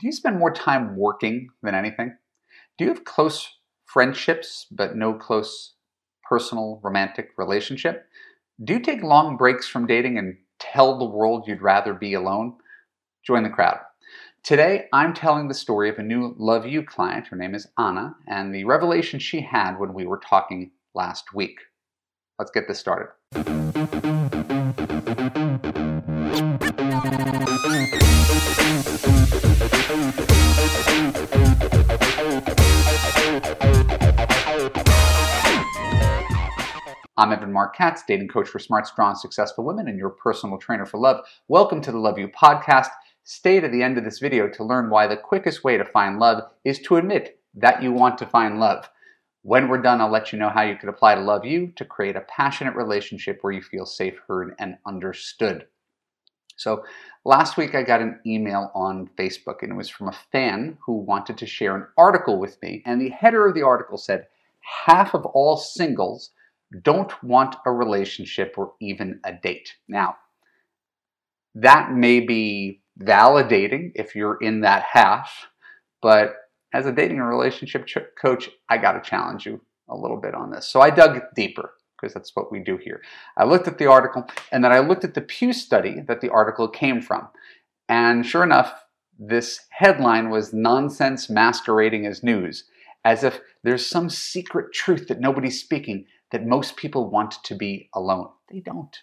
Do you spend more time working than anything? Do you have close friendships but no close personal romantic relationship? Do you take long breaks from dating and tell the world you'd rather be alone? Join the crowd. Today, I'm telling the story of a new Love U client. Her name is Anna, and the revelation she had when we were talking last week. Let's get this started. I'm Evan Katz, dating coach for smart, strong, successful women, and your personal trainer for love. Welcome to the Love U podcast. Stay to the end of this video to learn why the quickest way to find love is to admit that you want to find love. When we're done, I'll let you know how you could apply to Love U to create a passionate relationship where you feel safe, heard, and understood. So, last week I got an email on Facebook, and it was from a fan who wanted to share an article with me. And the header of the article said, Half of all singles don't want a relationship or even a date. Now, that may be validating if you're in that half, but as a dating and relationship ch- coach, I got to challenge you a little bit on this. So I dug deeper because that's what we do here. I looked at the article and then I looked at the Pew study that the article came from. And sure enough, this headline was nonsense masquerading as news, as if there's some secret truth that nobody's speaking that most people want to be alone. They don't.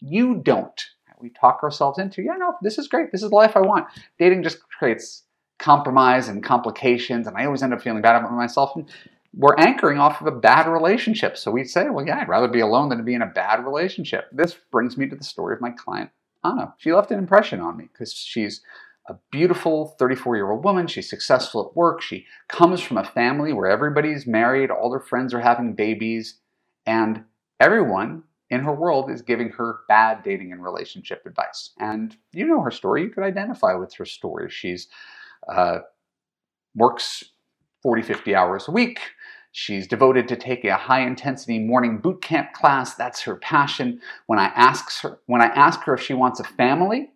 You don't. We talk ourselves into, yeah, no, this is great. This is the life I want. Dating just creates compromise and complications, and I always end up feeling bad about myself. And we're anchoring off of a bad relationship. So we say, well, yeah, I'd rather be alone than to be in a bad relationship. This brings me to the story of my client, Anna. She left an impression on me because she's a beautiful 34 year old woman. She's successful at work. She comes from a family where everybody's married, all their friends are having babies. And everyone in her world is giving her bad dating and relationship advice. And you know her story. You could identify with her story. She's uh, works 40, 50 hours a week. She's devoted to taking a high intensity morning boot camp class. That's her passion. When I ask her, when I ask her if she wants a family,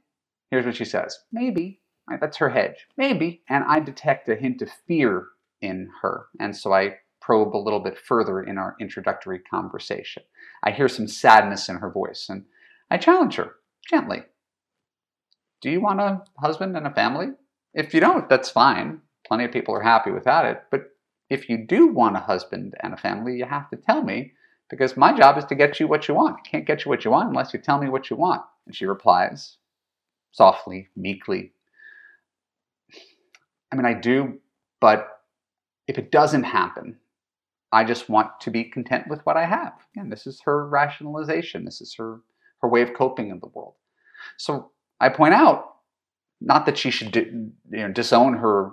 here's what she says: maybe. Right, that's her hedge, maybe. And I detect a hint of fear in her, and so I probe a little bit further in our introductory conversation. I hear some sadness in her voice, and I challenge her gently. Do you want a husband and a family? If you don't, that's fine. Plenty of people are happy without it. But if you do want a husband and a family, you have to tell me because my job is to get you what you want. I can't get you what you want unless you tell me what you want. And she replies, softly, meekly, I mean, I do, but if it doesn't happen, I just want to be content with what I have. And this is her rationalization. This is her, her way of coping in the world. So I point out, not that she should you know, disown her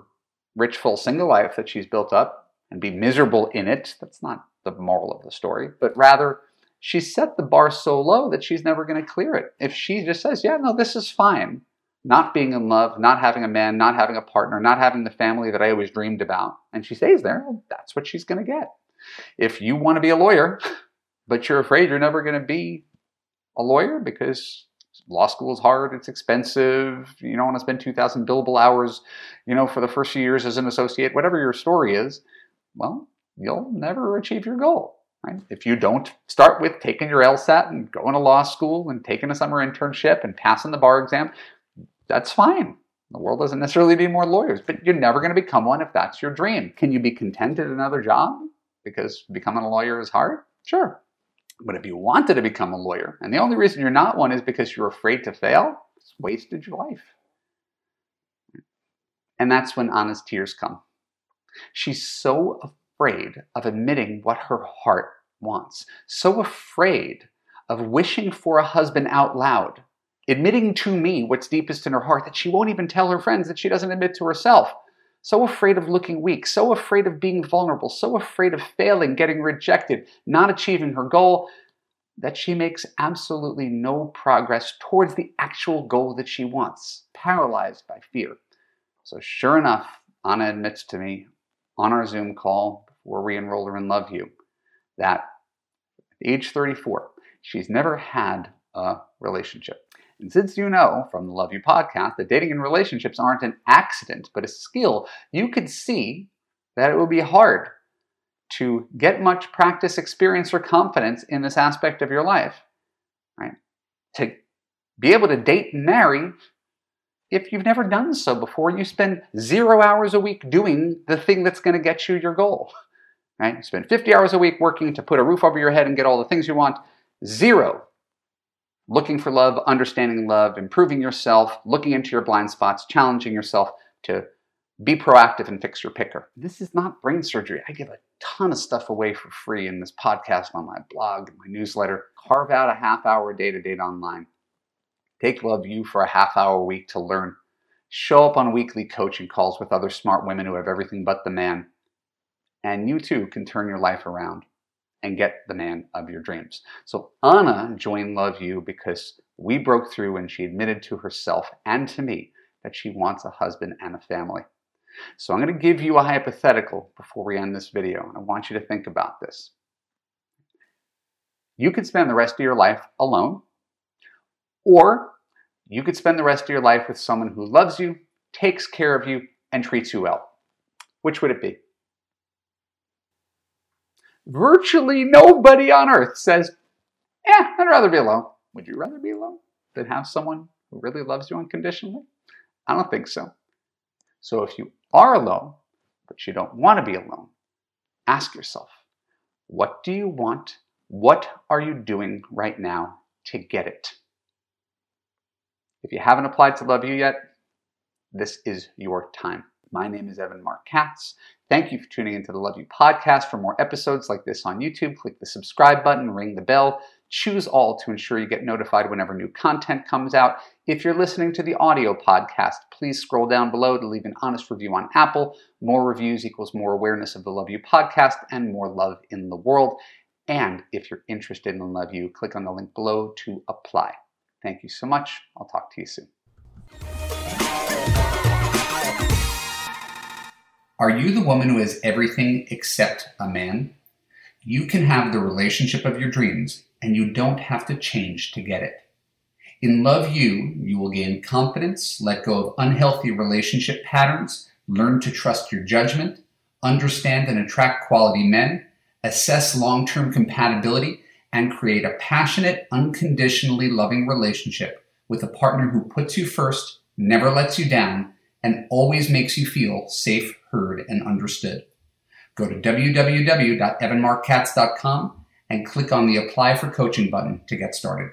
rich, full single life that she's built up and be miserable in it. That's not the moral of the story, but rather she set the bar so low that she's never going to clear it. If she just says, yeah, no, this is fine, not being in love, not having a man, not having a partner, not having the family that I always dreamed about, and she stays there, that's what she's going to get. If you want to be a lawyer, but you're afraid you're never going to be a lawyer because law school is hard, it's expensive, you don't want to spend 2,000 billable hours, you know, for the first few years as an associate, whatever your story is, well, you'll never achieve your goal. Right? If you don't start with taking your LSAT and going to law school and taking a summer internship and passing the bar exam, that's fine. The world doesn't necessarily need more lawyers, but you're never going to become one if that's your dream. Can you be content at another job? Because becoming a lawyer is hard? Sure. But if you wanted to become a lawyer, and the only reason you're not one is because you're afraid to fail, it's wasted your life. And that's when Anna's tears come. She's so afraid of admitting what her heart wants, so afraid of wishing for a husband out loud, admitting to me what's deepest in her heart that she won't even tell her friends that she doesn't admit to herself so afraid of looking weak, so afraid of being vulnerable, so afraid of failing, getting rejected, not achieving her goal, that she makes absolutely no progress towards the actual goal that she wants, paralyzed by fear. So, sure enough, Anna admits to me on our Zoom call before we enroll her in Love U that at age 34, she's never had a relationship. And since you know from the Love U podcast that dating and relationships aren't an accident, but a skill, you could see that it would be hard to get much practice, experience, or confidence in this aspect of your life, right? To be able to date and marry if you've never done so before you spend zero hours a week doing the thing that's going to get you your goal, right? You spend 50 hours a week working to put a roof over your head and get all the things you want. Zero looking for love, understanding love, improving yourself, looking into your blind spots, challenging yourself to be proactive and fix your picker. This is not brain surgery. I give a ton of stuff away for free in this podcast, on my blog, my newsletter. Carve out a half hour day to date online. Take Love U for a half hour a week to learn. Show up on weekly coaching calls with other smart women who have everything but the man. And you too can turn your life around and get the man of your dreams. So Anna joined Love U because we broke through and she admitted to herself and to me that she wants a husband and a family. So I'm going to give you a hypothetical before we end this video, I want you to think about this. You could spend the rest of your life alone, or you could spend the rest of your life with someone who loves you, takes care of you, and treats you well. Which would it be? Virtually nobody on earth says, Yeah, I'd rather be alone. Would you rather be alone than have someone who really loves you unconditionally? I don't think so. So if you are alone, but you don't want to be alone, ask yourself, what do you want? What are you doing right now to get it? If you haven't applied to Love U yet, this is your time. My name is Evan Marc Katz. Thank you for tuning into the Love U podcast. For more episodes like this on YouTube, click the subscribe button, ring the bell, choose all to ensure you get notified whenever new content comes out. If you're listening to the audio podcast, please scroll down below to leave an honest review on Apple. More reviews equals more awareness of the Love U podcast and more love in the world. And if you're interested in Love U, click on the link below to apply. Thank you so much. I'll talk to you soon. Are you the woman who has everything except a man? You can have the relationship of your dreams, and you don't have to change to get it. In Love U, you will gain confidence, let go of unhealthy relationship patterns, learn to trust your judgment, understand and attract quality men, assess long term compatibility, and create a passionate, unconditionally loving relationship with a partner who puts you first, never lets you down, and always makes you feel safe, heard, and understood. Go to www.evanmarckatz.com and click on the Apply for Coaching button to get started.